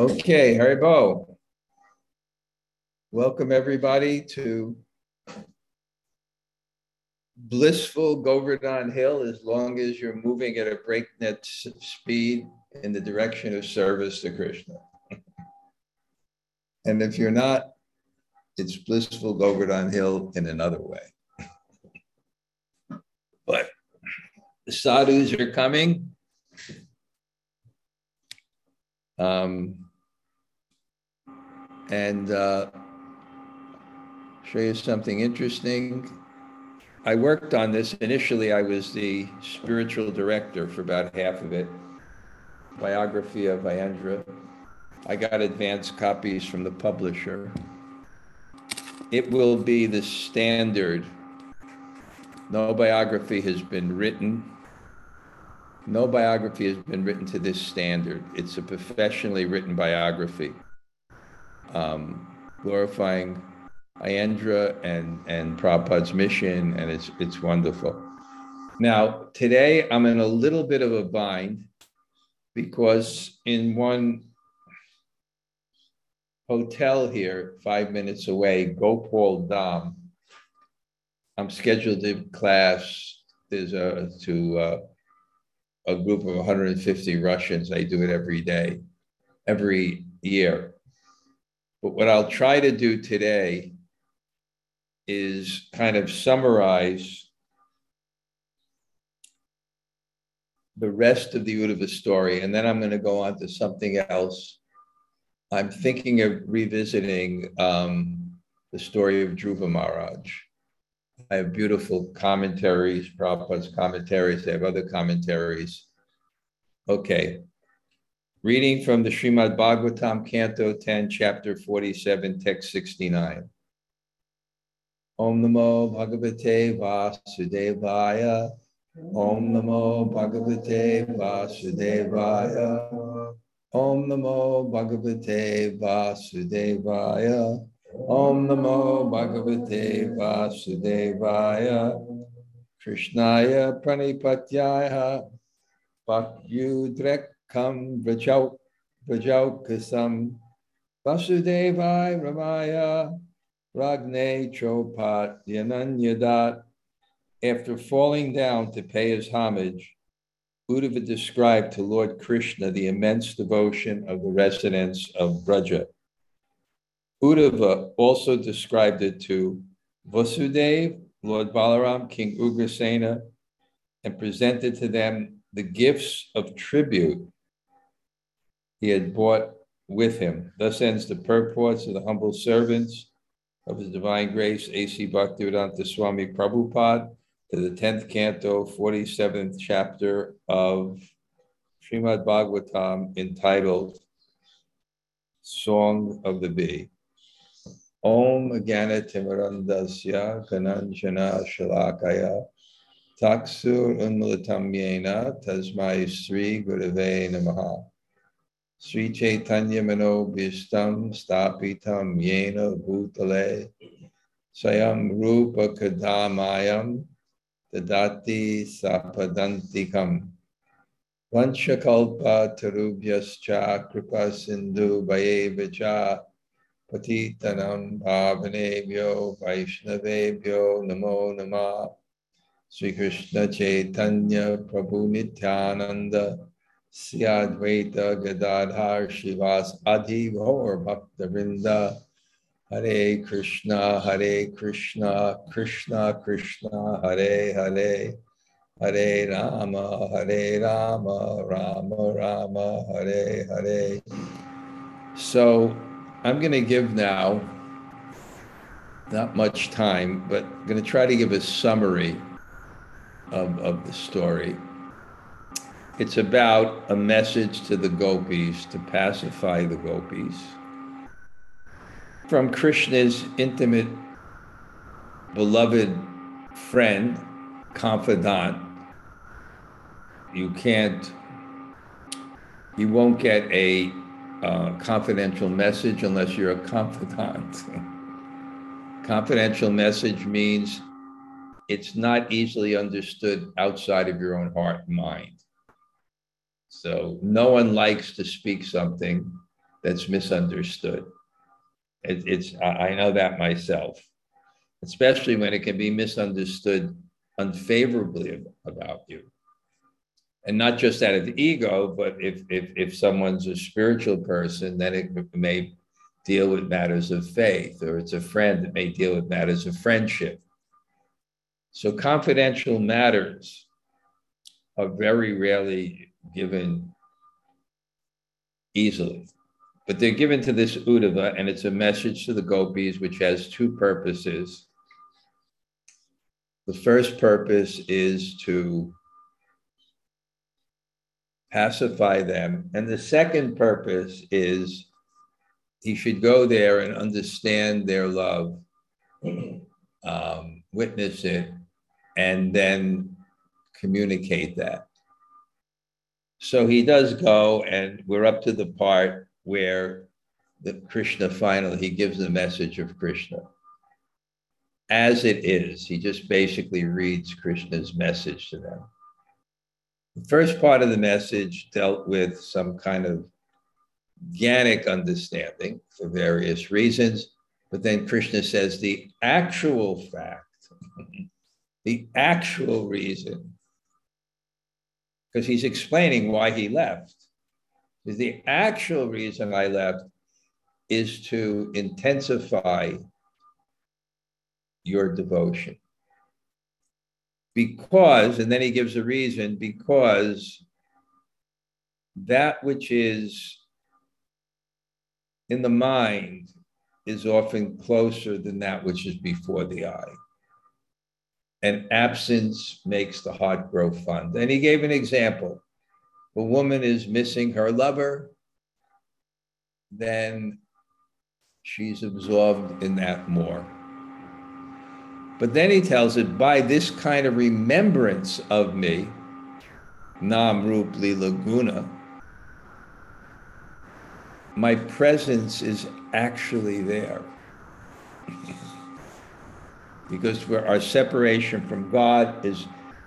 Okay, Harry Haribol. Welcome everybody to blissful Govardhan Hill as long as you're moving at a breakneck speed in the direction of service to Krishna. and if you're not, it's blissful Govardhan Hill in another way. but the sadhus are coming. Um, and uh, show you something interesting. I worked on this. Initially, I was the spiritual director for about half of it. Biography of Aindra. I got advance copies from the publisher. It will be the standard. No biography has been written. No biography has been written to this standard. It's a professionally written biography, um, glorifying Aindra and, and Prabhupada's mission, and it's, it's wonderful. Now, today I'm in a little bit of a bind because in one hotel here, five minutes away, Gopal Dham, I'm scheduled to class. There's a to uh, a group of 150 Russians. I do it every day, every year. But what I'll try to do today is kind of summarize the rest of the Uddhava story, and then I'm going to go on to something else. I'm thinking of revisiting um, the story of Dhruva Maharaj. I have beautiful commentaries, Prabhupada's commentaries, I have other commentaries. Okay. Reading from the Srimad Bhagavatam, Canto 10, Chapter 47, Text 69. Om Namo Bhagavate Vasudevaya. Om Namo Bhagavate Vasudevaya. Om Namo Bhagavate Vasudevaya. Om Namo Bhagavate Vasudevaya. Krishnaya Pranipatyaya. Bhakyudrekam Vrajau Vrajaukasam. Vasudevaya Ramaya. Ragne Chopat Yananyadat, after falling down to pay his homage, Uddhava described to Lord Krishna the immense devotion of the residents of Braja. Uddhava also described it to Vasudev, Lord Balaram, King Ugrasena, and presented to them the gifts of tribute he had brought with him. Thus ends the purports of the humble servants of His Divine Grace, A.C. Bhaktivedanta Swami Prabhupada, to the 10th canto, 47th chapter of Srimad Bhagavatam entitled Song of the Bee. Om Agana Timarandasya Kananjana Shalakaya Taksur Unmulatam Yena Tasmai Sri Gurave Namaha Sri Chaitanya Mano Bhistam Stapitam Yena Bhutale Sayam Rupa Kadamayam Dadati Sapadantikam Vanchakalpa Tarubhyascha Kripa Sindhu Bhayevacha Patitanam Bhavanebhyo Vaishnavebhyo Namo Nama Sri Krishna Chaitanya Prabhu Nityananda Sri Advaita Gadadhar Shivas Adi Gaur Bhaktavinda Hare Krishna Hare Krishna Krishna Krishna Hare Hare. Hare Rama Hare Rama Rama Rama Hare Hare. So I'm going to give now not much time, but I'm going to try to give a summary of, of the story. It's about a message to the gopis to pacify the gopis. From Krishna's intimate, beloved friend, confidant, you can't, you won't get a uh, confidential message unless you're a confidant. confidential message means it's not easily understood outside of your own heart and mind. So no one likes to speak something that's misunderstood. It, it's I know that myself, especially when it can be misunderstood unfavorably about you. And not just out of ego, but if, if, if someone's a spiritual person, then it may deal with matters of faith, or it's a friend that may deal with matters of friendship. So confidential matters are very rarely given easily. But they're given to this Uddhava, and it's a message to the gopis, which has two purposes. The first purpose is to pacify them, and the second purpose is he should go there and understand their love, um, witness it, and then communicate that. So he does go, and we're up to the part where the Krishna finally he gives the message of Krishna. As it is, he just basically reads Krishna's message to them. The first part of the message dealt with some kind of organic understanding for various reasons, but then Krishna says the actual fact, the actual reason because he's explaining why he left. The actual reason I left is to intensify your devotion. Because, and then he gives a reason, because that which is in the mind is often closer than that which is before the eye and absence makes the heart grow fond. And he gave an example. A woman is missing her lover, then she's absorbed in that more. But then he tells it by this kind of remembrance of me, Nam Rup Lila Guna, my presence is actually there because our separation from God is,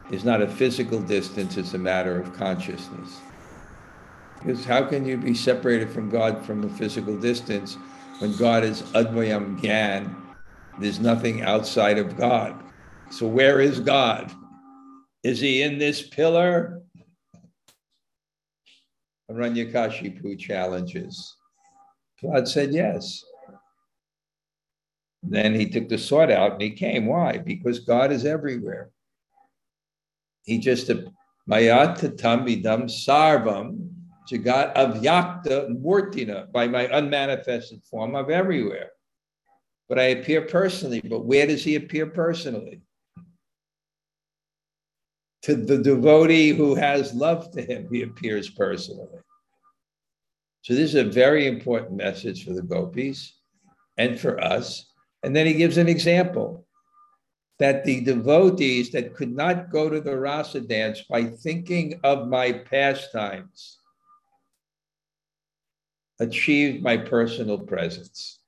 is not a physical distance, it's a matter of consciousness. Because how can you be separated from God from a physical distance when God is Advayam Gyan? There's nothing outside of God. So where is God? Is he in this pillar? Hiranyakashipu challenges. God said yes. Then he took the sword out and he came. Why? Because God is everywhere. He just mayata tamidam sarvam jagat avyakta murtina by my unmanifested form of everywhere. But I appear personally. But where does he appear personally? To the devotee who has love to him, he appears personally. So this is a very important message for the gopis and for us and then he gives an example that the devotees that could not go to the rasa dance by thinking of my pastimes achieved my personal presence.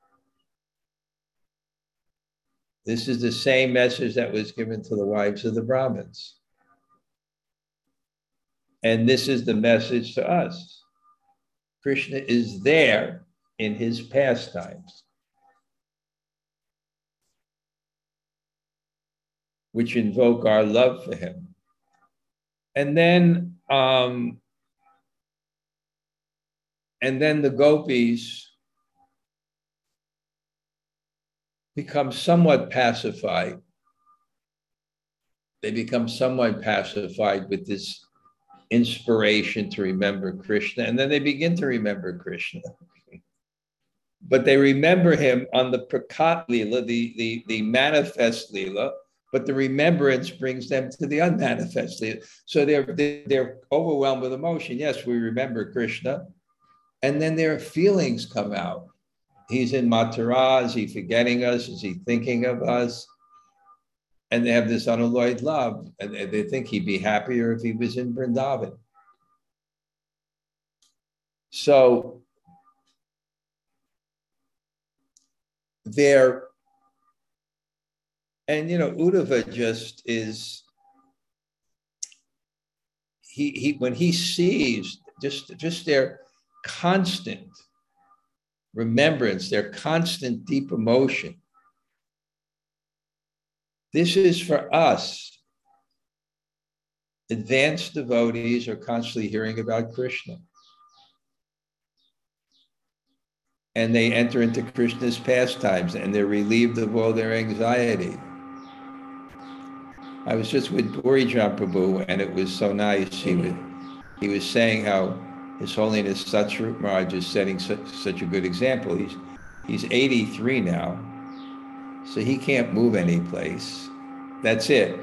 This is the same message that was given to the wives of the Brahmins. And this is the message to us. Krishna is there in his pastimes. Which invoke our love for him. And then, um, and then the gopis become somewhat pacified. They become somewhat pacified with this inspiration to remember Krishna, and then they begin to remember Krishna. but they remember him on the Prakat Lila, the, the, the manifest Lila, but the remembrance brings them to the unmanifested. So they're, they're overwhelmed with emotion. Yes, we remember Krishna. And then their feelings come out. He's in Mathura. Is he forgetting us? Is he thinking of us? And they have this unalloyed love. And they think he'd be happier if he was in Vrindavan. So they're and you know Uddhava just is he he when he sees just just their constant remembrance, their constant deep emotion. This is for us. Advanced devotees are constantly hearing about Krishna. And they enter into Krishna's pastimes and they're relieved of all their anxiety. I was just with Dorijan Prabhu, and it was so nice. He was, he was saying how His Holiness Satsvarup Maharaj is setting such, such a good example. He's, he's 83 now, so he can't move any place. That's it.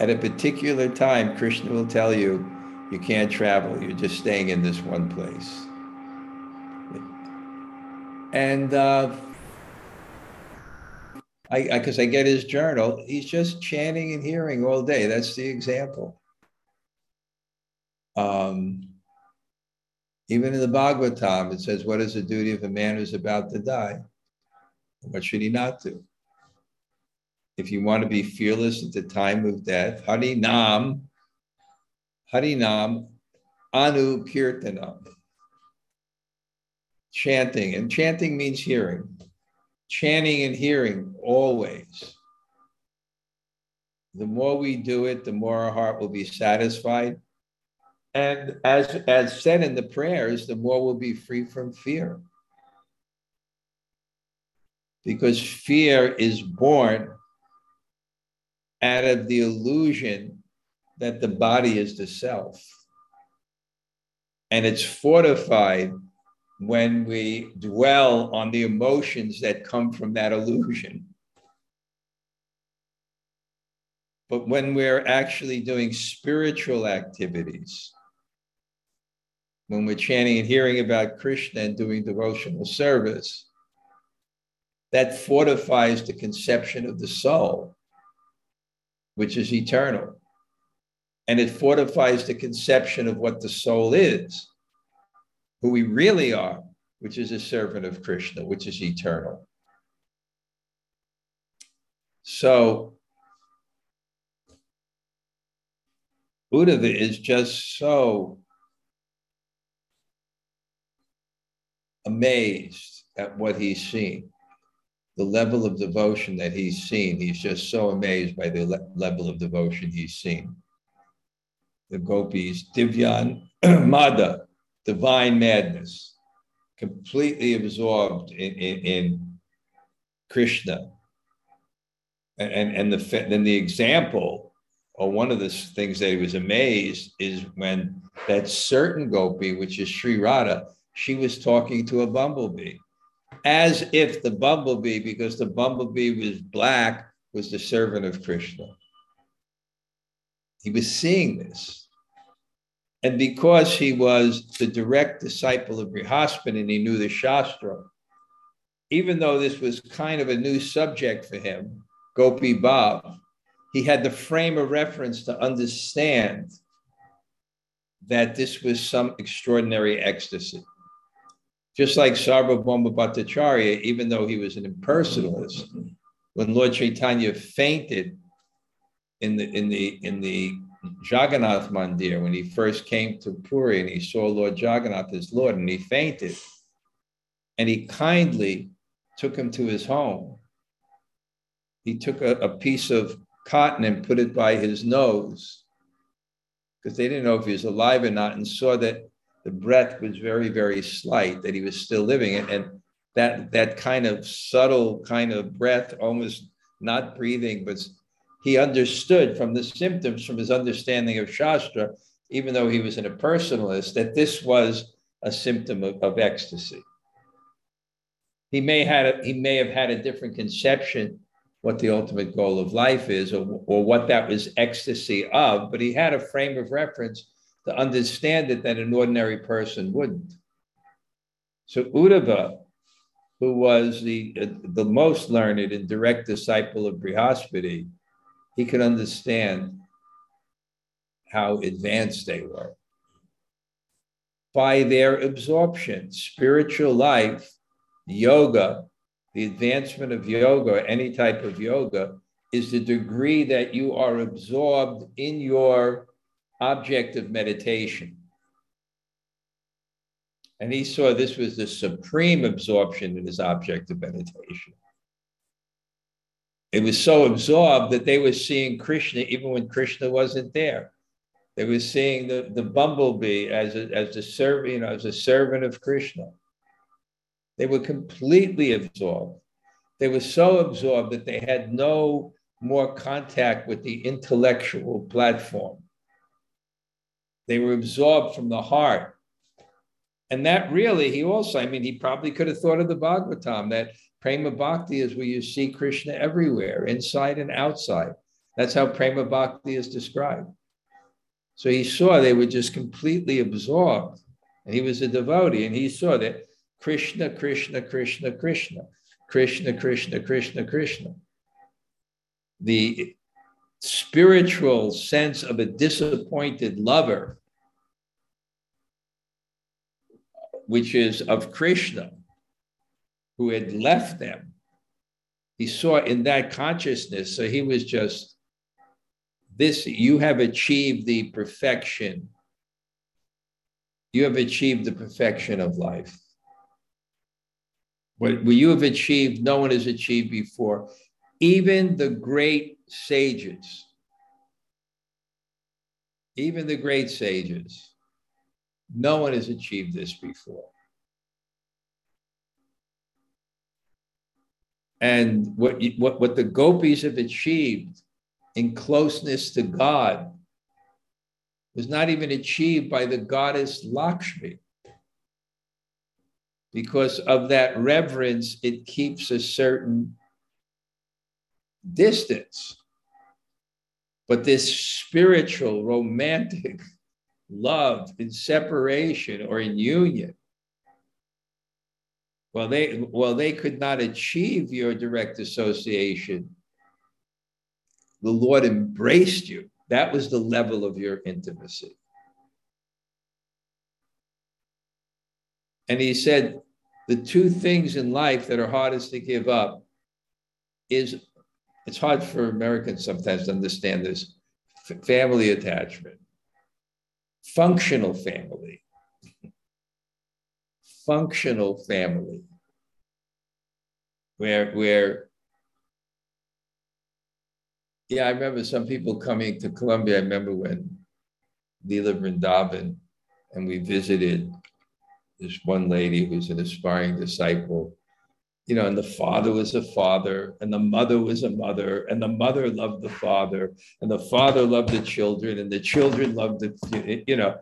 At a particular time, Krishna will tell you, you can't travel, you're just staying in this one place. And uh, I because I, I, get his journal. He's just chanting and hearing all day. That's the example. Um, even in the Bhagavatam, it says, "What is the duty of a man who's about to die? What should he not do?" If you want to be fearless at the time of death, Hari Nam, Hari Nam, Anu Kirtanam. Chanting, and chanting means hearing chanting and hearing always. The more we do it, the more our heart will be satisfied. And as, as said in the prayers, the more we'll be free from fear. Because fear is born out of the illusion that the body is the self. And it's fortified when we dwell on the emotions that come from that illusion. But when we're actually doing spiritual activities, when we're chanting and hearing about Krishna and doing devotional service, that fortifies the conception of the soul, which is eternal. And it fortifies the conception of what the soul is who we really are, which is a servant of Krishna, which is eternal. So, Uddhava is just so amazed at what he's seen, the level of devotion that he's seen. He's just so amazed by the le- level of devotion he's seen. The gopis, Divyan Mada, divine madness, completely absorbed in, in, in Krishna. And, and, and the, then the example, or one of the things that he was amazed is when that certain gopi, which is Sri Radha, she was talking to a bumblebee, as if the bumblebee, because the bumblebee was black, was the servant of Krishna. He was seeing this. And because he was the direct disciple of Brihaspati and he knew the Shastra, even though this was kind of a new subject for him, Gopi Bhav, he had the frame of reference to understand that this was some extraordinary ecstasy. Just like Sarvabhauma Bhattacharya, even though he was an impersonalist, when Lord Chaitanya fainted in the in the in the Jagannath Mandir when he first came to Puri and he saw Lord Jagannath as Lord and he fainted. And he kindly took him to his home. He took a, a piece of cotton and put it by his nose because they didn't know if he was alive or not and saw that the breath was very, very slight, that he was still living. And, and that, that kind of subtle kind of breath, almost not breathing, but he understood from the symptoms, from his understanding of Shastra, even though he was an impersonalist, that this was a symptom of, of ecstasy. He may, had a, he may have had a different conception what the ultimate goal of life is or, or what that was ecstasy of, but he had a frame of reference to understand it that an ordinary person wouldn't. So Uddhava, who was the, the most learned and direct disciple of Brihaspati, he could understand how advanced they were. By their absorption, spiritual life, yoga, the advancement of yoga, any type of yoga, is the degree that you are absorbed in your object of meditation. And he saw this was the supreme absorption in his object of meditation. It was so absorbed that they were seeing Krishna even when Krishna wasn't there. They were seeing the, the bumblebee as a, as a servant, you know, as a servant of Krishna. They were completely absorbed. They were so absorbed that they had no more contact with the intellectual platform. They were absorbed from the heart. And that really, he also, I mean, he probably could have thought of the Bhagavatam that Prema Bhakti is where you see Krishna everywhere, inside and outside. That's how Prema Bhakti is described. So he saw they were just completely absorbed. And he was a devotee, and he saw that Krishna, Krishna, Krishna, Krishna, Krishna, Krishna, Krishna, Krishna. The spiritual sense of a disappointed lover, which is of Krishna, who had left them. He saw in that consciousness, so he was just this you have achieved the perfection. You have achieved the perfection of life. What, you have achieved, no one has achieved before. Even the great sages, even the great sages, no one has achieved this before. And what, what, what the gopis have achieved in closeness to God was not even achieved by the goddess Lakshmi. Because of that reverence, it keeps a certain distance. But this spiritual, romantic love in separation or in union well, they well they could not achieve your direct association. The Lord embraced you. That was the level of your intimacy. And he said, the two things in life that are hardest to give up is it's hard for Americans sometimes to understand this family attachment, functional family, functional family where where yeah, I remember some people coming to Colombia. I remember when Leela Vrindavan and we visited this one lady who's an aspiring disciple. You know, and the father was a father, and the mother was a mother, and the mother loved the father, and the father loved the children, and the children loved the, you know,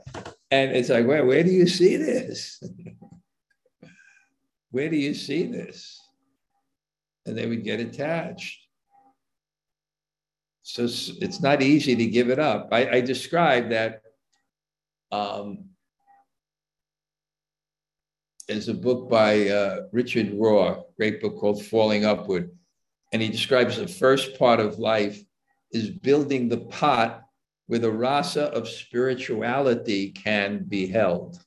and it's like, where, where do you see this? where do you see this? and they would get attached. So it's not easy to give it up. I, I described that um, as a book by uh, Richard Rohr, great book called Falling Upward. And he describes the first part of life is building the pot where the rasa of spirituality can be held.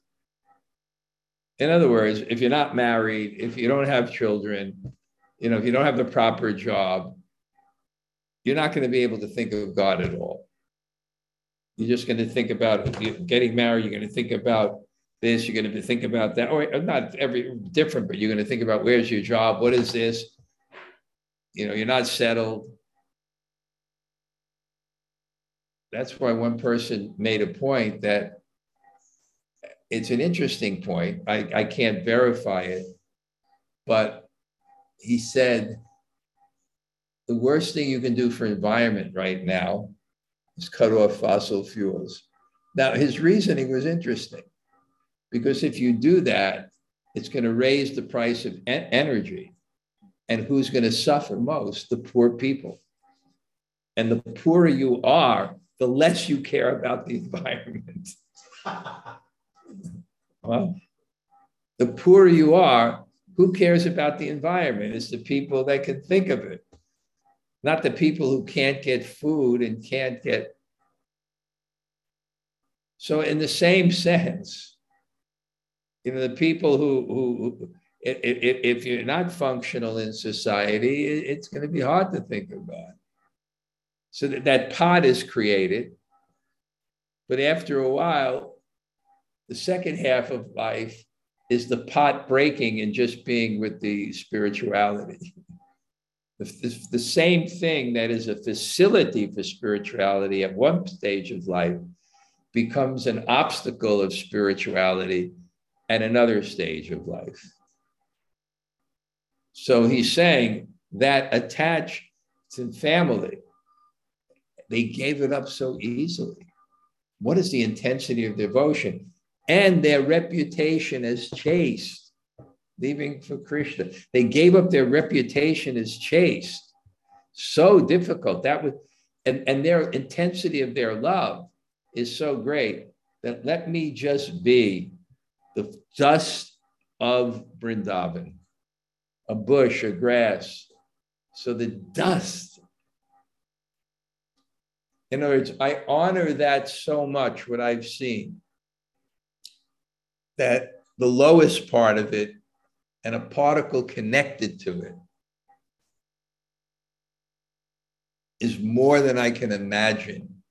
In other words, if you're not married, if you don't have children, you know, if you don't have the proper job, you're not going to be able to think of God at all. You're just going to think about getting married. You're going to think about this. You're going to think about that. Or not every different, but you're going to think about where's your job? What is this? You know, you're not settled. That's why one person made a point that it's an interesting point. I, I can't verify it, but he said, the worst thing you can do for environment right now is cut off fossil fuels. Now, his reasoning was interesting because if you do that, it's going to raise the price of en- energy. And who's going to suffer most? The poor people. And the poorer you are, the less you care about the environment. well, the poorer you are, who cares about the environment? It's the people that can think of it, not the people who can't get food and can't get. So, in the same sense, you know, the people who, who, if, if you're not functional in society, it's going to be hard to think about. So that, that pot is created. But after a while, the second half of life is the pot breaking and just being with the spirituality. The, the, the, same thing that is a facility for spirituality at one stage of life becomes an obstacle of spirituality at another stage of life. So he's saying that attached to family, they gave it up so easily. What is the intensity of devotion? And their reputation as chaste, leaving for Krishna. They gave up their reputation as chaste. So difficult. That was, and, and their intensity of their love is so great that let me just be the dust of Brindavan, a bush, a grass. So the dust. In other words, I honor that so much, what I've seen, that the lowest part of it and a particle connected to it is more than I can imagine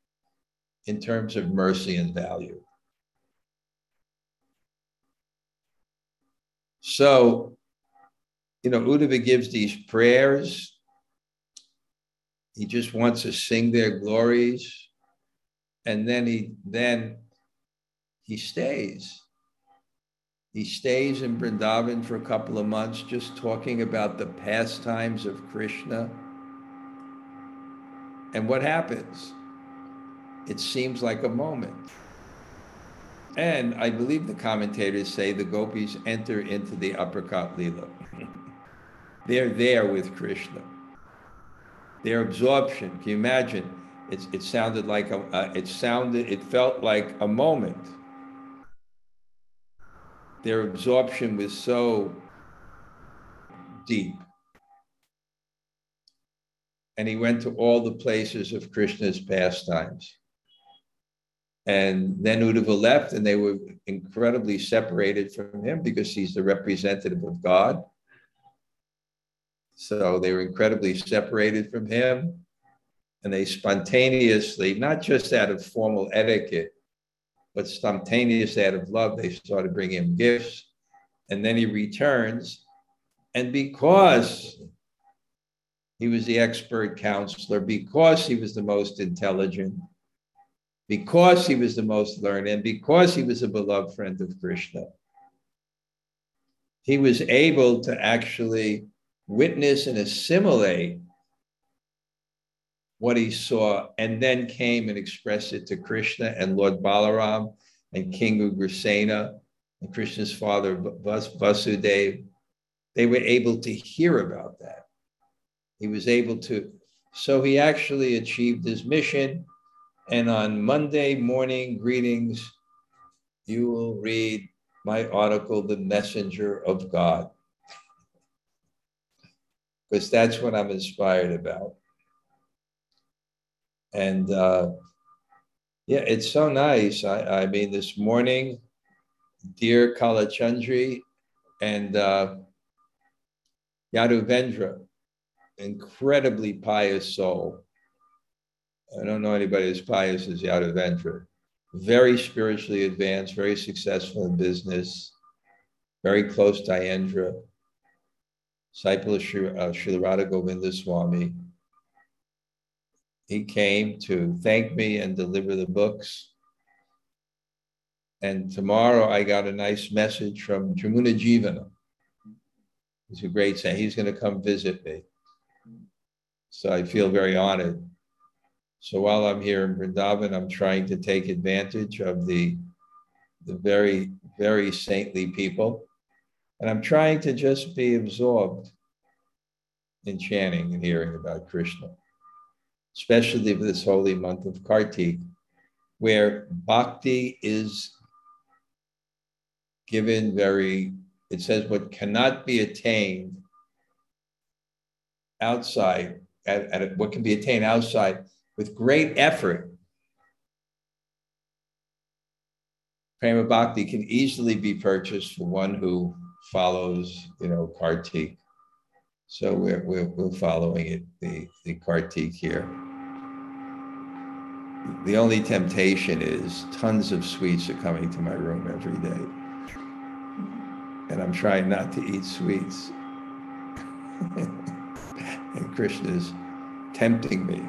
in terms of mercy and value. So, you know, Uddhava gives these prayers. He just wants to sing their glories. And then he then he stays. He stays in Vrindavan for a couple of months, just talking about the pastimes of Krishna. And what happens? It seems like a moment. And I believe the commentators say the gopis enter into the aprakat lila. They're there with Krishna. Their absorption, can you imagine? It's, it sounded like a, uh, it sounded, it felt like a moment. Their absorption was so deep. And he went to all the places of Krishna's pastimes. And then Uddhava left, and they were incredibly separated from him because he's the representative of God. So they were incredibly separated from him. And they spontaneously, not just out of formal etiquette, but spontaneous out of love, they started bringing him gifts. And then he returns. And because he was the expert counselor, because he was the most intelligent, because he was the most learned and because he was a beloved friend of Krishna, he was able to actually witness and assimilate what he saw and then came and expressed it to Krishna and Lord Balaram and King Ugrasena and Krishna's father Vasudeva. They were able to hear about that. He was able to, so he actually achieved his mission and on Monday morning greetings, you will read my article, The Messenger of God. Because that's what I'm inspired about. And uh, yeah, it's so nice. I, I mean, this morning, dear Kalachandri and uh, Yaduvendra, incredibly pious soul, I don't know anybody as pious as Yadavendra. Very spiritually advanced, very successful in business, very close to disciple of Srila Radha Govinda Swami. He came to thank me and deliver the books. And tomorrow I got a nice message from Jamuna Jivana. He's a great saint. He's going to come visit me. So I feel very honored. So while I'm here in Vrindavan, I'm trying to take advantage of the, the very, very saintly people. And I'm trying to just be absorbed in chanting and hearing about Krishna, especially for this holy month of Kartik, where bhakti is given very, it says, what cannot be attained outside, at, at what can be attained outside with great effort, Prema Bhakti can easily be purchased for one who follows, you know, Kartik. So we're, we're, we're following it, the, the Kartik here. The only temptation is tons of sweets are coming to my room every day. and I'm trying not to eat sweets. and Krishna's tempting me.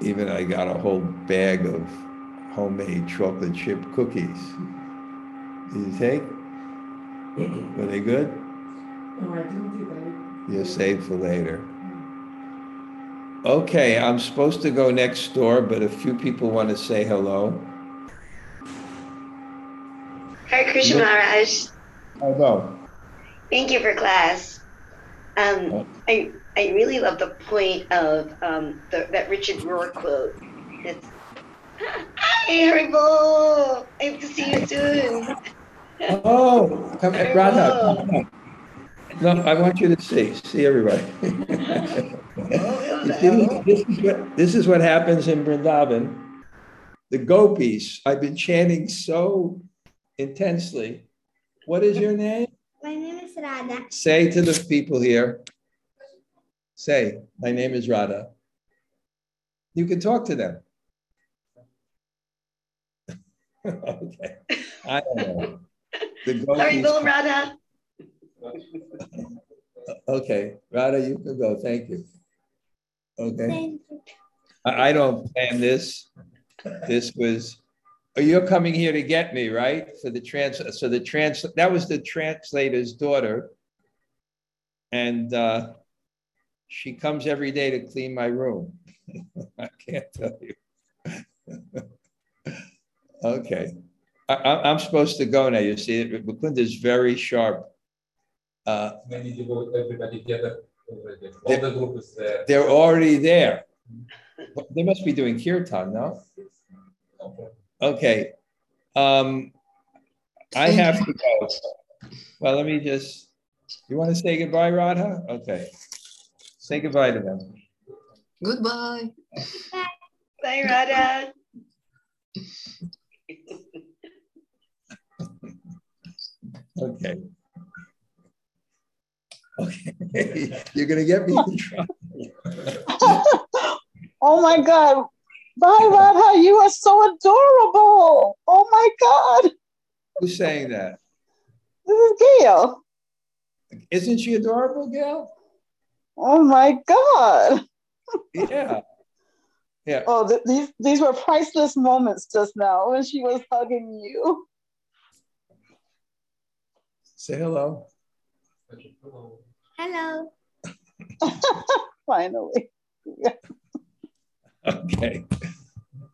Even I got a whole bag of homemade chocolate chip cookies. Did you take? Were they good? No, I didn't eat any. You'll save for later. Okay, I'm supposed to go next door, but a few people want to say hello. Hare Krishna Maharaj, Hello. thank you for class. Um, I I really love the point of um, the, that Richard Rohr quote. It's, Hi, Haribol! I hope to see you soon. Oh, come, Radha. come. No, I want you to see, see everybody. This is what, this is what happens in Vrindavan. The gopis, I've been chanting so intensely. What is your name? My name is Radha. Say to the people here, say, my name is Radha. You can talk to them. Okay, I don't know. The gopis, Radha. okay, Radha, you can go, thank you. Okay, Thank you. I, I don't plan this. This was, oh, you're coming here to get me, right? For the trans, so the trans, that was the translator's daughter. And uh, she comes every day to clean my room. I can't tell you. Okay, I, I- I'm supposed to go now, you see, Mukund is very sharp. Uh, Many people, everybody gather already. All the group is there. They're already there. They must be doing kirtan, no? Okay. Okay. Um, I have to go. Well, let me just, you want to say goodbye, Radha? Okay. Say goodbye to them. Goodbye. Bye, Radha. Okay. Okay. You're gonna get me in trouble. Oh my God. Bye, Radha. You are so adorable. Oh my God. Who's saying that? This is Gail. Isn't she adorable, Gail? Oh my God. Yeah. Yeah. Oh, th- these these were priceless moments just now when she was hugging you. Say hello. Hello. Finally. Okay.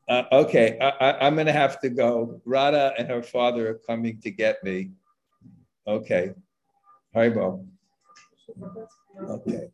Uh, okay, I, I, I'm gonna have to go. Radha and her father are coming to get me. Okay. Haribol. Okay.